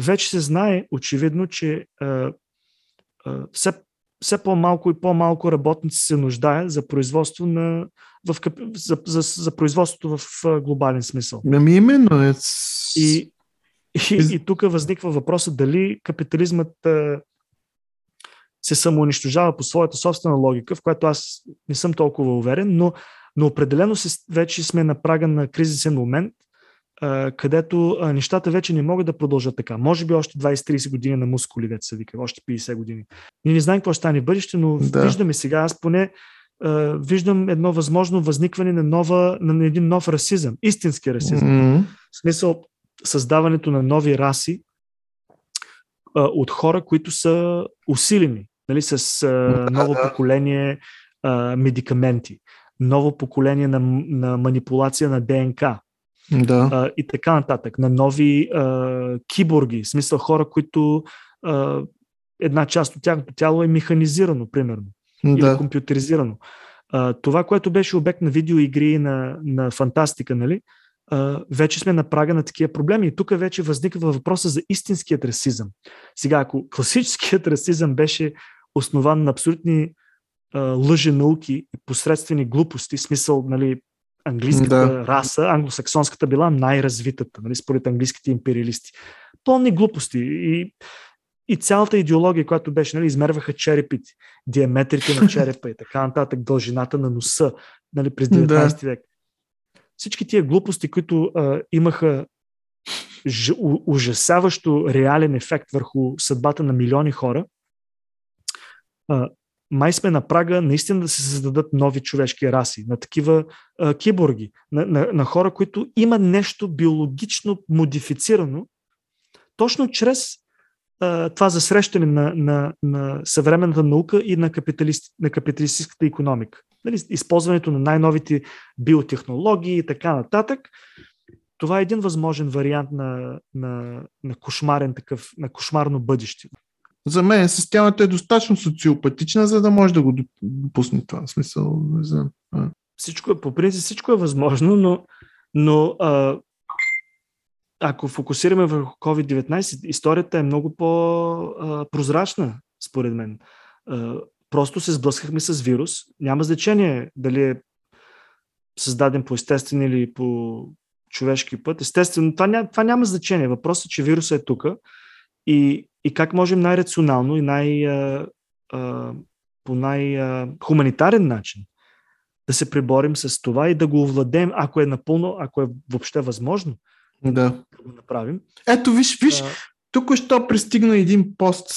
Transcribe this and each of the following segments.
вече се знае очевидно, че а, а, все, все по-малко и по-малко работници се нуждаят за производство на в, за, за, за производството в глобален смисъл. Ами именно. Е... И, и, и тук възниква въпроса дали капитализмът а, се самоунищожава по своята собствена логика, в която аз не съм толкова уверен, но, но определено се, вече сме на прага на кризисен момент, където нещата вече не могат да продължат така. Може би още 20-30 години на мускули, деца се вика, още 50 години. Ние не знаем какво ще стане в бъдеще, но да. виждаме сега, аз поне виждам едно възможно възникване на, нова, на един нов расизъм, истински расизъм. Mm-hmm. В смисъл, създаването на нови раси а, от хора, които са усилени нали, с а, ново поколение а, медикаменти, ново поколение на, на манипулация на ДНК да. а, и така нататък, на нови а, киборги, в смисъл хора, които а, една част от тяхното тяло е механизирано, примерно, да. или компютеризирано. А, това, което беше обект на видеоигри на, на фантастика, нали, а, вече сме на прага на такива проблеми. И тук вече възниква въпроса за истинският расизъм. Сега, ако класическият расизъм беше основан на абсолютни лъжи науки и посредствени глупости, смисъл, нали, английската да. раса, англосаксонската била най-развитата, нали, според английските империалисти. Пълни глупости и, и цялата идеология, която беше, нали, измерваха черепите, диаметрите на черепа и така нататък, дължината на носа нали, през 19 да. век. Всички тия глупости, които а, имаха ж, у, ужасаващо реален ефект върху съдбата на милиони хора, а, май сме на прага наистина да се създадат нови човешки раси, на такива а, киборги, на, на, на хора, които има нещо биологично модифицирано, точно чрез а, това засрещане на, на, на съвременната наука и на, капиталист, на капиталистическата економика. Нали, използването на най-новите биотехнологии и така нататък. Това е един възможен вариант на, на, на кошмарен такъв, на кошмарно бъдеще. За мен системата е достатъчно социопатична, за да може да го допусне това. Смисъл, не знам. Всичко е, по принцип, всичко е възможно, но, но а, ако фокусираме върху COVID-19, историята е много по-прозрачна, според мен. А, просто се сблъскахме с вирус. Няма значение дали е създаден по естествен или по човешки път. Естествено, това, това няма значение. Въпросът е, че вирусът е тук и, и как можем най-рационално и най, а, а, по най-хуманитарен начин да се преборим с това и да го овладеем, ако е напълно, ако е въобще възможно да, да го направим. Ето, виж, виж, а... тук що пристигна един пост.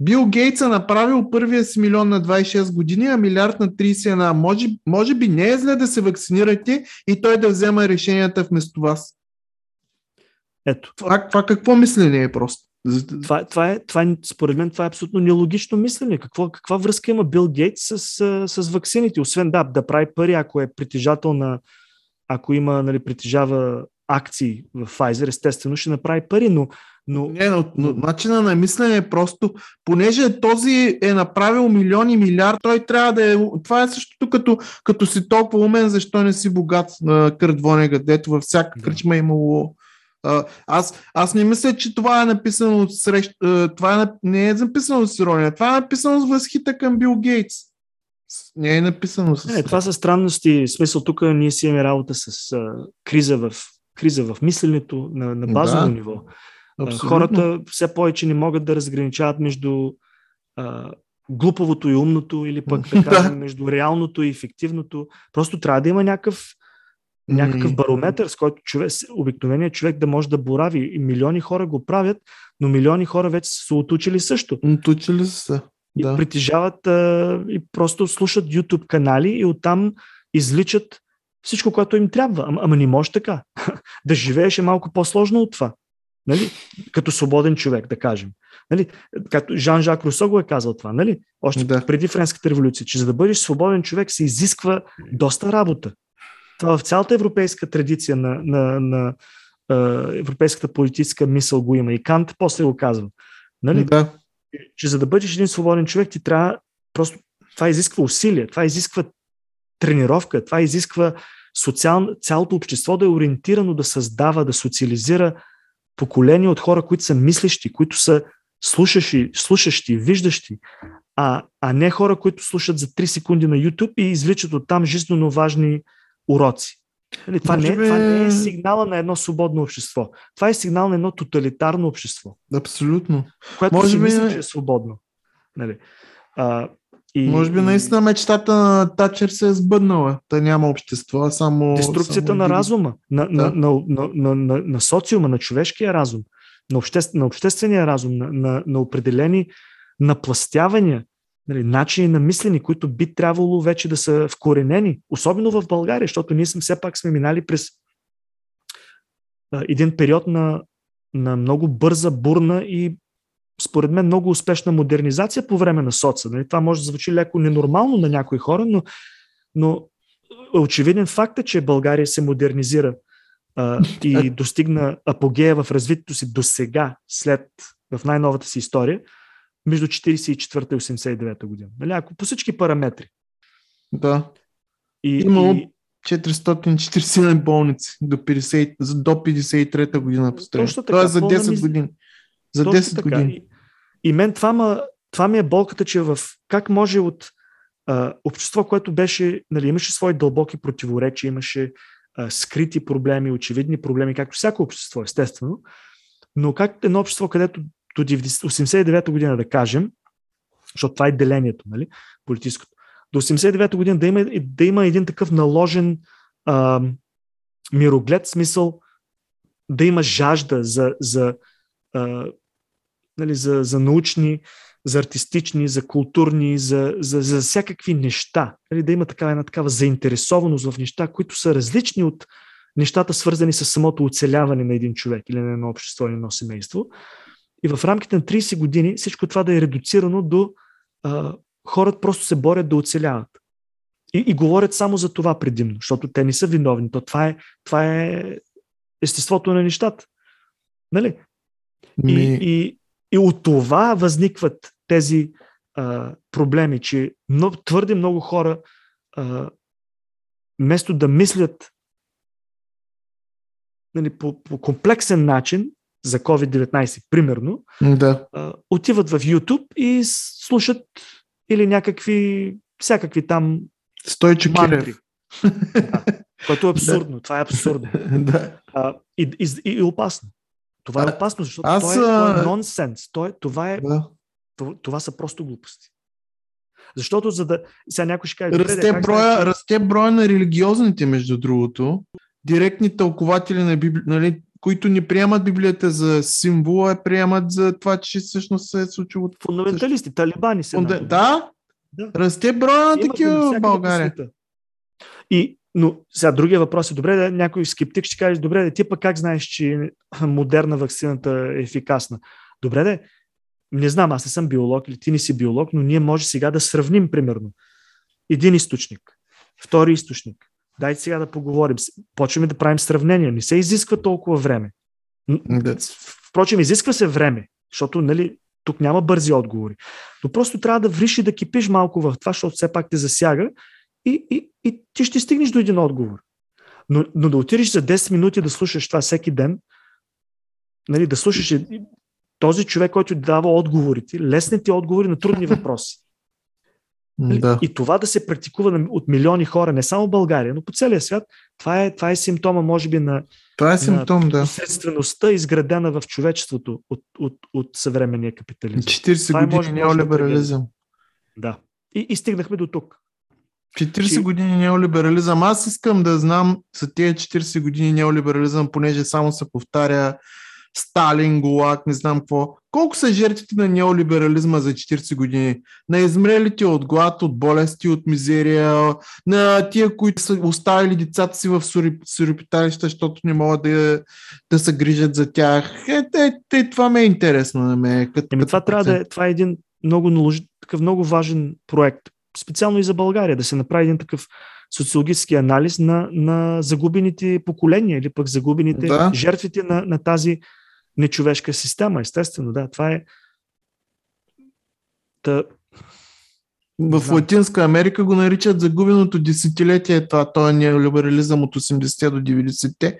Бил Гейтс е направил първия си милион на 26 години, а милиард на 31. Може, може би не е зле да се вакцинирате и той да взема решенията вместо вас. Ето. Това, това какво мислене е просто? Това, това, е, това е, според мен, това е абсолютно нелогично мислене. Какво, каква връзка има Бил Гейтс с, с, с вакцините? Освен да, да прави пари, ако е притежател на, ако има, нали, притежава акции в Pfizer, естествено ще направи пари, но, но... Не, но, но начина на мислене е просто, понеже този е направил милиони, милиард, той трябва да е... Това е същото като, като си толкова умен, защо не си богат на Кърт Вонега, дето във всяка да. кръчма е имало аз, аз не мисля, че това е написано срещ... Това е, не е написано с ирония. Това е написано с възхита към Бил Гейтс. Не е написано с... Не, това са странности. В смисъл, тук ние си имаме работа с а, криза, в, криза в мисленето на, на базово да, ниво. Абсолютно. Хората все повече не могат да разграничават между а, глупавото и умното или пък да кажем, между реалното и фиктивното. Просто трябва да има някакъв някакъв барометър, с който човек, обикновеният човек да може да борави. И милиони хора го правят, но милиони хора вече са отучили също. Отучили са. Да. И притежават а, и просто слушат YouTube канали и оттам изличат всичко, което им трябва. Ама, ама не може така. да живееш е малко по-сложно от това. Нали? Като свободен човек, да кажем. Нали? Както Жан-Жак Русо го е казал това, нали? Още да. преди Френската революция, че за да бъдеш свободен човек се изисква доста работа. Това в цялата европейска традиция на, на, на европейската политическа мисъл го има. И Кант после го казва. Нали? Да. Че за да бъдеш един свободен човек, ти трябва просто. Това изисква усилия, това изисква тренировка, това изисква социал, цялото общество да е ориентирано да създава, да социализира поколение от хора, които са мислещи, които са слушащи, слушащи виждащи, а, а не хора, които слушат за 3 секунди на YouTube и извличат от там жизненно важни уроци. Нали, това, не, би... това не е сигнала на едно свободно общество. Това е сигнал на едно тоталитарно общество. Абсолютно. Което Може си би... мисля, че е свободно. Нали? А, и, Може би наистина мечтата на Тачер се е сбъднала. Та няма общество, а само... Деструкцията само на разума, на, да. на, на, на, на, на, на социума, на човешкия разум, на, обществ, на обществения разум, на, на, на определени напластявания, нали, начини на мислени, които би трябвало вече да са вкоренени, особено в България, защото ние сме все пак сме минали през а, един период на, на много бърза, бурна и според мен много успешна модернизация по време на соца. Нали? Това може да звучи леко ненормално на някои хора, но, но очевиден факт е, че България се модернизира а, и достигна апогея в развитието си до сега, след в най-новата си история, между 44 и 89 година. Нали? Ако по всички параметри. Да. И, Имало и... 447 болници до, 50, до 53 година. Точно така. Това е за 10 миз... години. За Точно 10 така. години. И, и мен това, ма, това ми е болката, че в как може от а, общество, което беше, нали, имаше свои дълбоки противоречия, имаше а, скрити проблеми, очевидни проблеми, както всяко общество, естествено, но как едно общество, където до 89-та година, да кажем, защото това е делението, нали, политическото, до 89-та година да има, да има един такъв наложен а, мироглед, смисъл да има жажда за, за, а, нали, за, за научни, за артистични, за културни, за, за, за всякакви неща. Нали, да има такава една такава заинтересованост в неща, които са различни от нещата, свързани с самото оцеляване на един човек или на едно общество или на едно семейство. И в рамките на 30 години всичко това да е редуцирано до а, хората просто се борят да оцеляват. И, и говорят само за това предимно, защото те не са виновни. То това е, това е естеството на нещата. Нали? Ми... И, и, и от това възникват тези а, проблеми, че много, твърде много хора, а, вместо да мислят нали, по, по комплексен начин, за COVID-19, примерно, да. отиват в YouTube и слушат или някакви, всякакви там Стойчо Кирев. Да, което е абсурдно. Това е абсурдно. да. А, и, и, и опасно. Това е опасно, защото Аз, това, е, това е нонсенс. Това е, това, е, да. това, това са просто глупости. Защото за да... Сега някой ще каже... Расте, броя, знаеш, расте броя на религиозните, между другото. Директни тълкователи на Библия, нали, които не приемат Библията за символа, а приемат за това, че всъщност се е случило. Фундаменталисти, талибани се. Фунда... Да, да, расте броя на такива в България. И, но сега другия въпрос е, добре да някой скептик ще каже, добре да ти пък как знаеш, че модерна вакцината е ефикасна? Добре да, не знам, аз не съм биолог или ти не си биолог, но ние може сега да сравним примерно един източник, втори източник, Дайте сега да поговорим. Почваме да правим сравнения. Не се изисква толкова време. Да. Впрочем, изисква се време, защото нали, тук няма бързи отговори. Но просто трябва да вриш и да кипиш малко в това, защото все пак те засяга и, и, и ти ще стигнеш до един отговор. Но, но да отидеш за 10 минути да слушаш това всеки ден, нали, да слушаш този човек, който дава отговорите, лесните отговори на трудни въпроси. Нали? Да. И това да се практикува от милиони хора, не само в България, но по целия свят, това е, това е симптома, може би, на, това е симптом, да. изградена в човечеството от, от, от съвременния капитализъм. 40 това е, години е, неолиберализъм. Да. И, и стигнахме до тук. 40 Чи... години неолиберализъм. Аз искам да знам за тези 40 години неолиберализъм, понеже само се повтаря Сталин, Голак, не знам какво. Колко са жертвите на неолиберализма за 40 години? На измрелите от глад, от болести, от мизерия, на тия, които са оставили децата си в сурипиталища, защото не могат да, да се грижат за тях. Е, е, е, това ме е интересно на мен. Като, Еми, това трябва да е, това е един много, наложи, такъв много важен проект, специално и за България, да се направи един такъв социологически анализ на, на загубените поколения или пък загубените да. жертвите на, на тази нечовешка система, естествено, да. Това е. Та... В. Латинска Америка го наричат загубеното десетилетие, това, този неолиберализъм от 80-те до 90-те.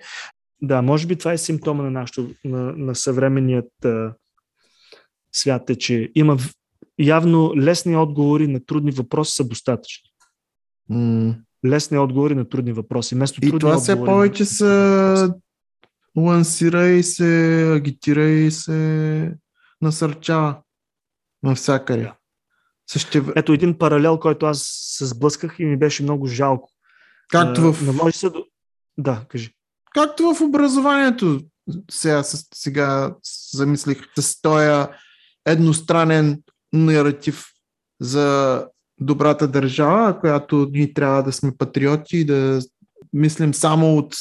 да, може би това е симптома на, нашото, на, на съвременният а, свят е, че има явно лесни отговори на трудни въпроси са достатъчни. Mm. Лесни отговори на трудни въпроси. Вместо и това все повече се лансира и се агитира и се насърчава навсякъде. Също... Ето един паралел, който аз се сблъсках и ми беше много жалко. Както в... Не може се... Да, кажи. Както в образованието. Сега, сега замислих с този едностранен наратив за добрата държава, която ни трябва да сме патриоти и да мислим само от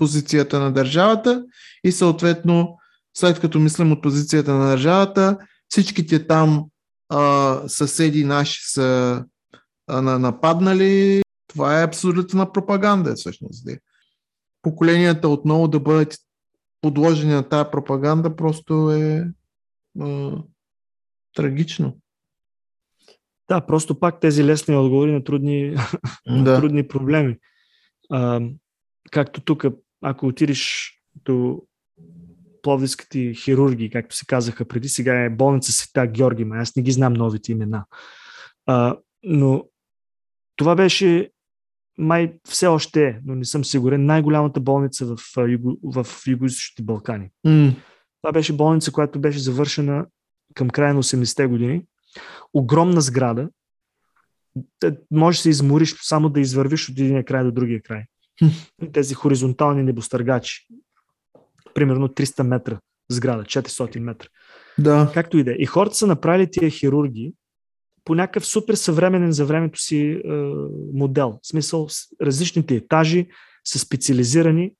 позицията на държавата и съответно след като мислим от позицията на държавата, всичките там а, съседи наши са а, нападнали. Това е абсолютна пропаганда, всъщност. Поколенията отново да бъдат подложени на тази пропаганда просто е а, трагично. Да, просто пак тези лесни отговори на трудни, да. трудни проблеми. А, както тук, ако отидеш до пловдивските хирурги, както се казаха преди, сега е болница Света Георги, ма аз не ги знам новите имена. А, но това беше май все още е, но не съм сигурен, най-голямата болница в, юго, в юго Балкани. Mm. Това беше болница, която беше завършена към края на 80-те години. Огромна сграда. Може да се измориш само да извървиш от един край до другия край. Тези хоризонтални небостъргачи примерно 300 метра сграда, 400 метра. Да. Както и да е. И хората са направили тия хирурги по някакъв супер съвременен за времето си е, модел. В смисъл, различните етажи са специализирани е,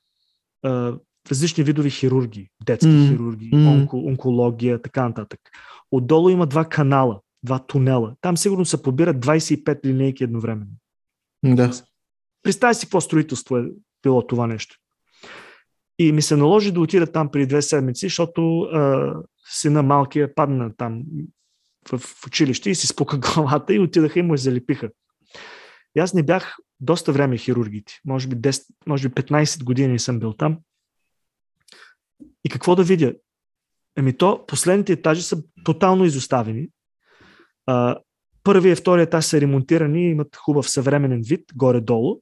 различни видови хирурги. Детски mm. хирурги, mm. Онко, онкология, така нататък. Отдолу има два канала, два тунела. Там сигурно се побират 25 линейки едновременно. Да. Представи си какво строителство е било това нещо. И ми се наложи да отида там преди две седмици, защото а, сина малкия падна там в, училище и си спука главата и отидаха и му я залепиха. И аз не бях доста време хирургите. Може би, 10, може би 15 години съм бил там. И какво да видя? Еми то, последните етажи са тотално изоставени. А, първият и втория етаж са ремонтирани, имат хубав съвременен вид, горе-долу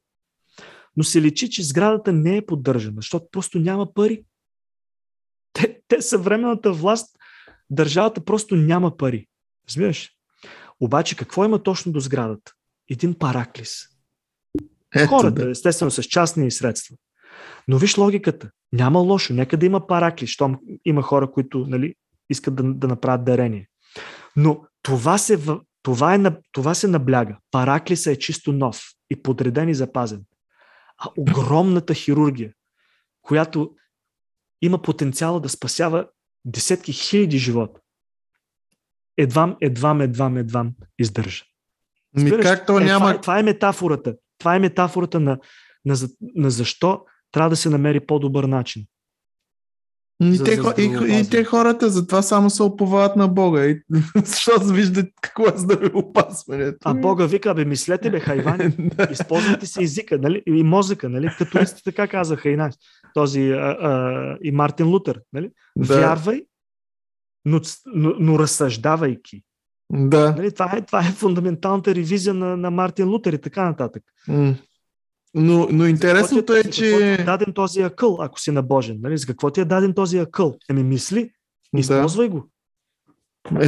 но се личи, че сградата не е поддържана, защото просто няма пари. Те, те съвременната власт, държавата просто няма пари. Разбираш? Обаче какво има точно до сградата? Един параклис. Ето, Хората, да. естествено, с частни средства. Но виж логиката. Няма лошо. Нека да има параклис, щом има хора, които нали, искат да, да направят дарение. Но това се, това, е, това се набляга. Параклиса е чисто нов и подреден и запазен а огромната хирургия, която има потенциала да спасява десетки хиляди живота. Едвам, едвам, едвам, едвам издържа. Ми как то е, няма... Това, това е метафората. Това е метафората на, на, на защо трябва да се намери по-добър начин. И, за, те, за и, и те хората затова само се оповават на Бога, и, защото виждат какво е здравеопазването. А Бога вика, бе, мислете, бе, хайвани, използвайте си езика нали? и мозъка, нали? Католиците така казаха и нас. Този а, а, и Мартин Лутер, нали? Да. Вярвай, но, но, но разсъждавайки. Да. Нали? Това, е, това е фундаменталната ревизия на, на Мартин Лутер и така нататък. Mm. Но, но интересното е, че... Какво ти е даден този акъл, ако си набожен? Нали? За какво ти е даден този акъл? Еми мисли, използвай да. го.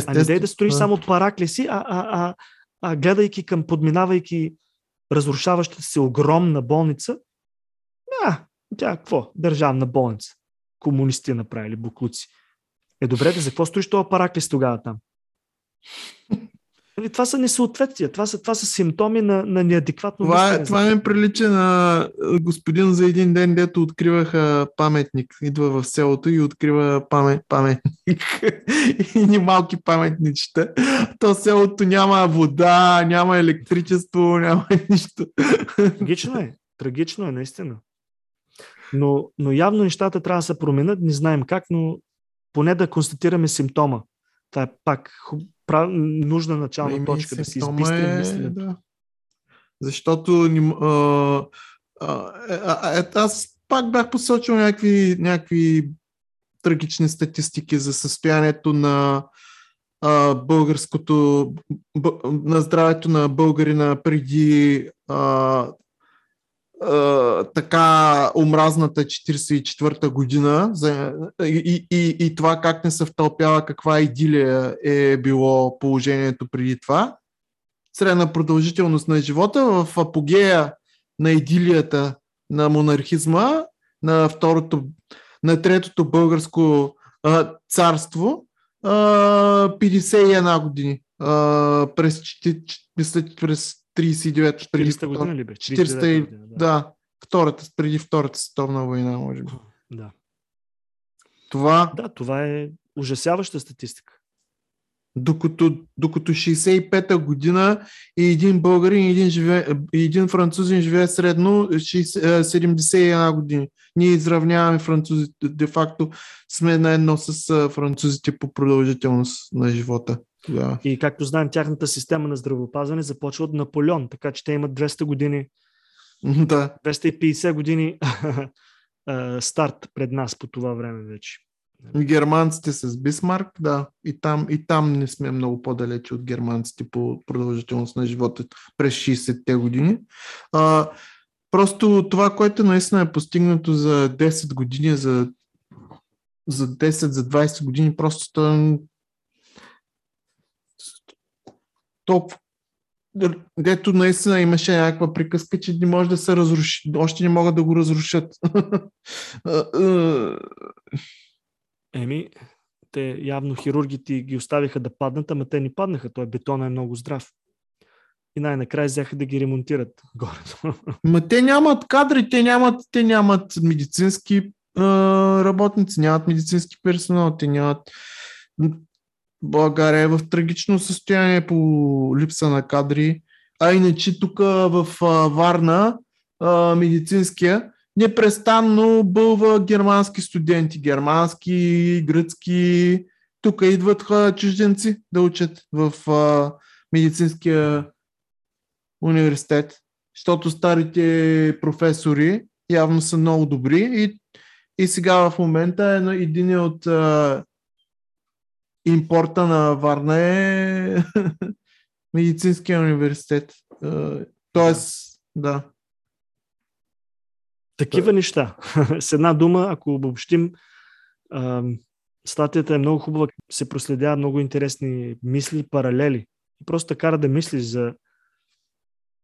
А не дай да строиш да. само параклеси, а, а, а, а гледайки към, подминавайки разрушаващата се огромна болница, а, тя какво? Държавна болница. Комунисти направили буклуци. Е добре, да за какво строиш този параклис тогава там? Нали, това са несъответствия, това са, това са симптоми на, на неадекватно Това, е, това ми прилича на господин за един ден, дето откриваха паметник. Идва в селото и открива памет, паметник. и ни малки паметничета. То селото няма вода, няма електричество, няма нищо. Трагично е. Трагично е, наистина. Но, но явно нещата трябва да се променят, не знаем как, но поне да констатираме симптома. Това е пак прав... нужна начална Еми, точка, да си избистрим е, мисленето. Да. Защото а, а, а, е, аз пак бях посочил някакви, някакви трагични статистики за състоянието на а, българското, бъ, на здравето на българина преди а, така омразната 44-та година за, и, и, и това как не се втълпява, каква идилия е било положението преди това. Средна продължителност на живота в апогея на идилията на монархизма, на второто, на третото българско а, царство, а, 51 години. А, през, мисля, през 39 преди 40 година ли бе? 40 година, да. да. Втората, преди Втората световна война, може би. Да. Това... Да, това е ужасяваща статистика. Докато, докато 65-та година и един българин и един, живе, и един французин живее средно 60, 71 години. Ние изравняваме французите. Де-факто сме на едно с французите по продължителност на живота. Да. И както знаем, тяхната система на здравеопазване започва от Наполеон, така че те имат 200 години, да. 250 години старт пред нас по това време вече. Германците с Бисмарк, да. И там, и там не сме много по-далече от германците по продължителност на живота през 60-те години. А, просто това, което наистина е постигнато за 10 години, за, за 10, за 20 години, просто то, толкова дето наистина имаше някаква приказка, че не може да се разруши, още не могат да го разрушат. Еми, те явно хирургите ги оставиха да паднат, ама те ни паднаха. Той бетон е много здрав. И най-накрая взеха да ги ремонтират горе. Ма те нямат кадри, те нямат, те нямат медицински е, работници, нямат медицински персонал, те нямат... България е в трагично състояние по липса на кадри. А иначе тук в Варна медицинския непрестанно бълва германски студенти, германски, гръцки. Тук идват чужденци да учат в медицинския университет, защото старите професори явно са много добри и, и сега в момента е един от а, импорта на Варна е медицинския университет. Тоест, да. Такива неща. С една дума, ако обобщим, статията е много хубава, се проследява много интересни мисли, паралели. И просто кара да мислиш за,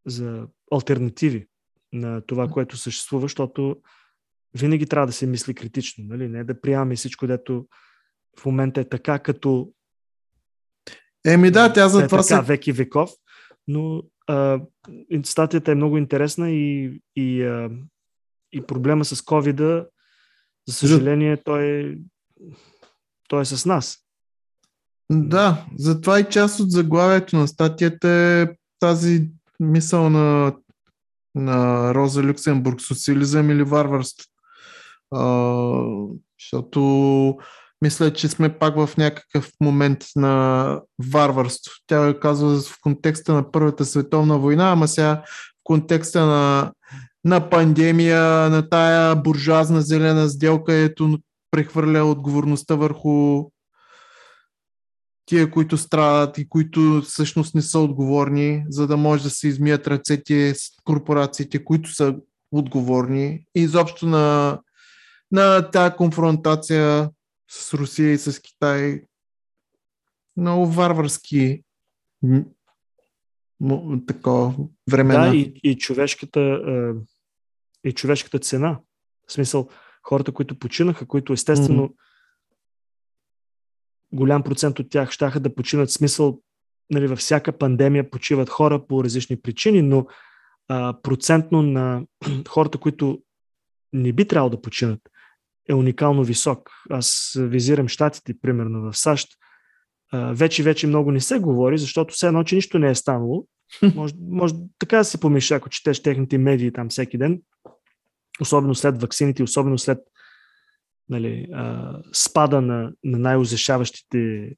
за альтернативи на това, което съществува, защото винаги трябва да се мисли критично, нали? не да приемаме всичко, дето в момента е така, като Еми да, тя за е това така, се... веки веков, но а, статията е много интересна и, и а, и проблема с covid за съжаление, той е, той е с нас. Да, затова и част от заглавието на статията е тази мисъл на, на Роза Люксембург, социализъм или варварство. А, защото мисля, че сме пак в някакъв момент на варварство. Тя е казва в контекста на Първата световна война, ама сега в контекста на на пандемия, на тая буржуазна зелена сделка, ето прехвърля отговорността върху тия, които страдат и които всъщност не са отговорни, за да може да се измият ръцете с корпорациите, които са отговорни. И изобщо на, на тази конфронтация с Русия и с Китай много варварски такова времена. Да, и, и човешката и човешката цена. В смисъл, хората, които починаха, които естествено mm-hmm. голям процент от тях щяха да починат. В смисъл, нали, във всяка пандемия почиват хора по различни причини, но а, процентно на хората, които не би трябвало да починат, е уникално висок. Аз визирам щатите, примерно в САЩ. Вече, вече много не се говори, защото все едно, че нищо не е станало. Може, може така да си помисли, ако четеш техните медии там всеки ден, особено след вакцините, особено след нали, а, спада на, на най-озешаващите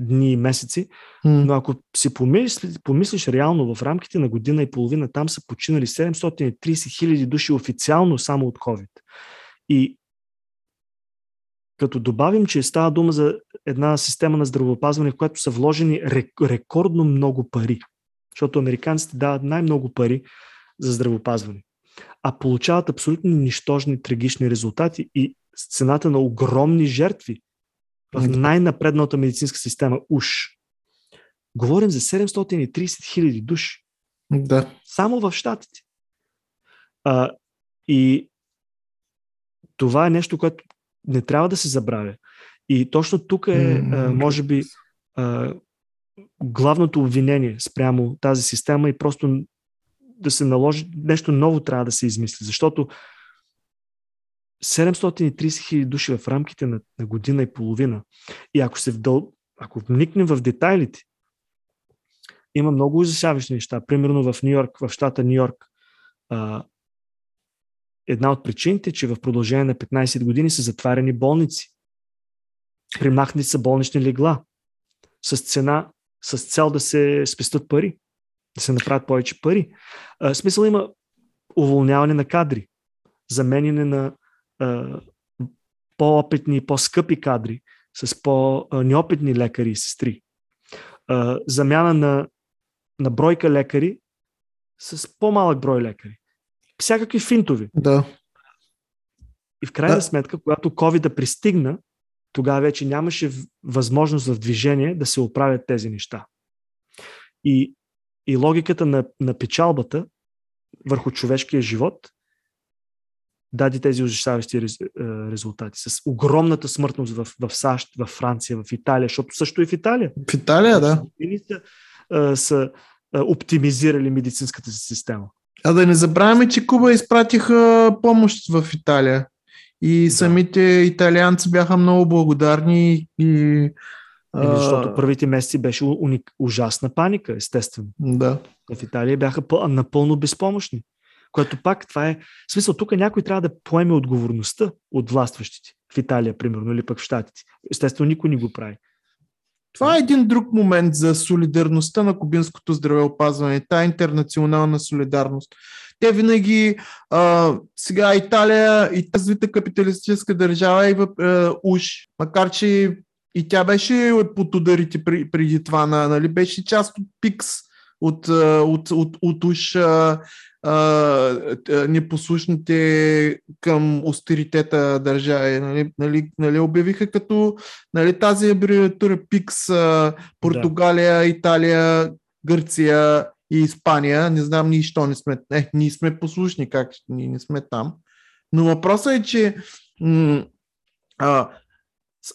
дни и месеци, mm. но ако си помислиш, помислиш реално в рамките на година и половина, там са починали 730 хиляди души официално само от COVID. И като добавим, че става дума за една система на здравеопазване, в която са вложени рекордно много пари, защото американците дават най-много пари за здравеопазване, а получават абсолютно нищожни, трагични резултати и цената на огромни жертви в най-напредната медицинска система уж. Говорим за 730 хиляди души. Да. Само в Штатите. А, и това е нещо, което не трябва да се забравя. И точно тук е, може би, главното обвинение спрямо тази система и просто да се наложи нещо ново трябва да се измисли, защото 730 хиляди души в рамките на, на година и половина. И ако се вдъл... ако вникнем в детайлите, има много ужасяващи неща. Примерно в Нью Йорк, в щата Нью Йорк, а, една от причините, че в продължение на 15 години са затваряни болници. Примахни са болнични легла с цена, с цел да се спестят пари, да се направят повече пари. А, смисъл има уволняване на кадри, заменяне на а, по-опитни по-скъпи кадри с по-неопитни лекари и сестри. А, замяна на, на бройка лекари с по-малък брой лекари всякакви финтови. Да. И в крайна да. сметка, когато COVID да пристигна, тогава вече нямаше възможност в движение да се оправят тези неща. И, и логиката на, на печалбата върху човешкия живот даде тези ужасяващи рез, е, резултати. С огромната смъртност в, в САЩ, в Франция, в Италия, защото също и в Италия. В Италия, да. Са, е, са е, оптимизирали медицинската си система. А да не забравяме, че Куба изпратиха помощ в Италия. И да. самите италианци бяха много благодарни. И, Еми, защото първите месеци беше уник, ужасна паника, естествено. Да. В Италия бяха напълно безпомощни. Което пак това е... В смисъл, тук някой трябва да поеме отговорността от властващите. В Италия, примерно, или пък в Штатите. Естествено, никой не го прави. Това е един друг момент за солидарността на кубинското здравеопазване, тая интернационална солидарност. Те винаги, а, сега Италия и развита капиталистическа държава и в, а, уж, макар че и тя беше под ударите преди това, нали, беше част от ПИКС, от, от, от, от уж а, непослушните към остеритета държави. Нали, нали, нали, обявиха като нали, тази абревиатура ПИКС, Португалия, да. Италия, Гърция и Испания. Не знам ние що не сме. Не, ние сме послушни, как ние не сме там. Но въпросът е, че м- а,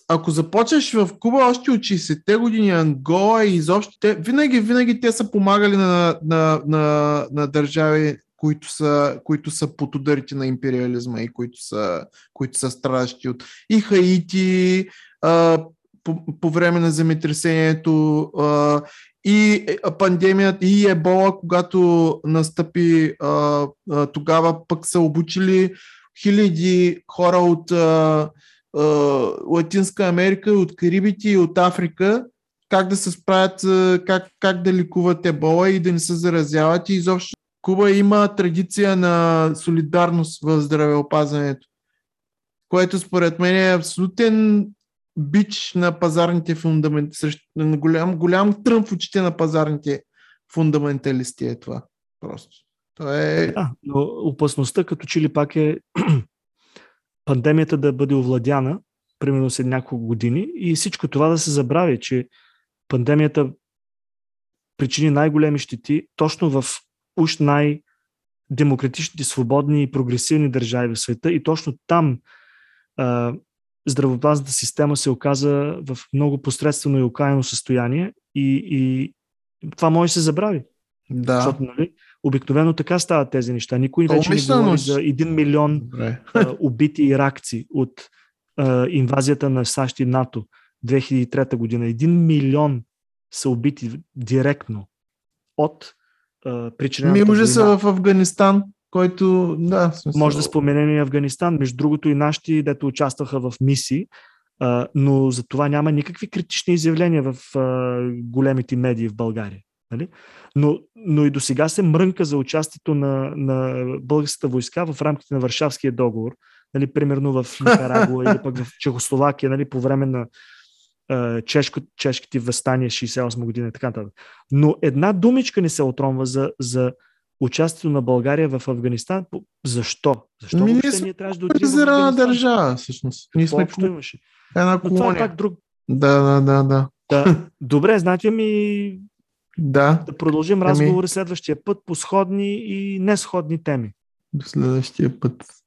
ако започнеш в Куба още от 60-те години, Ангола и изобщо, те, винаги, винаги те са помагали на, на, на, на държави, които са, които са под ударите на империализма и които са, които са страдащи от и Хаити, а, по, по време на земетресението, а, и пандемията, и ебола, когато настъпи, а, а, тогава пък са обучили хиляди хора от а, Латинска Америка, от Карибите и от Африка, как да се справят, как, как да лекуват ебола и да не се заразяват. И изобщо Куба има традиция на солидарност в здравеопазването, което според мен е абсолютен бич на пазарните фундаменталисти, голям, голям трън в очите на пазарните фундаменталисти е това. Просто. Това е... Да, но опасността като че ли пак е пандемията да бъде овладяна, примерно след няколко години, и всичко това да се забрави, че пандемията причини най-големи щети точно в уж най-демократичните, свободни и прогресивни държави в света и точно там а, здравоопазната система се оказа в много посредствено и окаяно състояние и, и това може да се забрави. Да. Защото, нали, обикновено така стават тези неща. Никой вече не говори за 1 милион а, убити иракци от а, инвазията на САЩ и НАТО 2003 година. 1 милион са убити директно от причинената Ми са в Афганистан, който, да, смисъл. Може да споменем и Афганистан. Между другото и нашите, дето участваха в мисии, А, но за това няма никакви критични изявления в а, големите медии в България. Нали? Но, но и до сега се мрънка за участието на, на българската войска в рамките на Варшавския договор, нали, примерно в Никарагуа или пък в Чехословакия, нали, по време на е, чешко, чешките възстания 68 година и така нататък. Но една думичка не се отромва за, за участието на България в Афганистан. Защо? Защо Ми, въобще ние трябваше да отидем в държава, всъщност. Ние сме Какво имаше? Една колония. Но това е пак друг. Да, да, да, да. да. Добре, значи ми да. да продължим разговори ами... следващия път по сходни и несходни теми. До следващия път.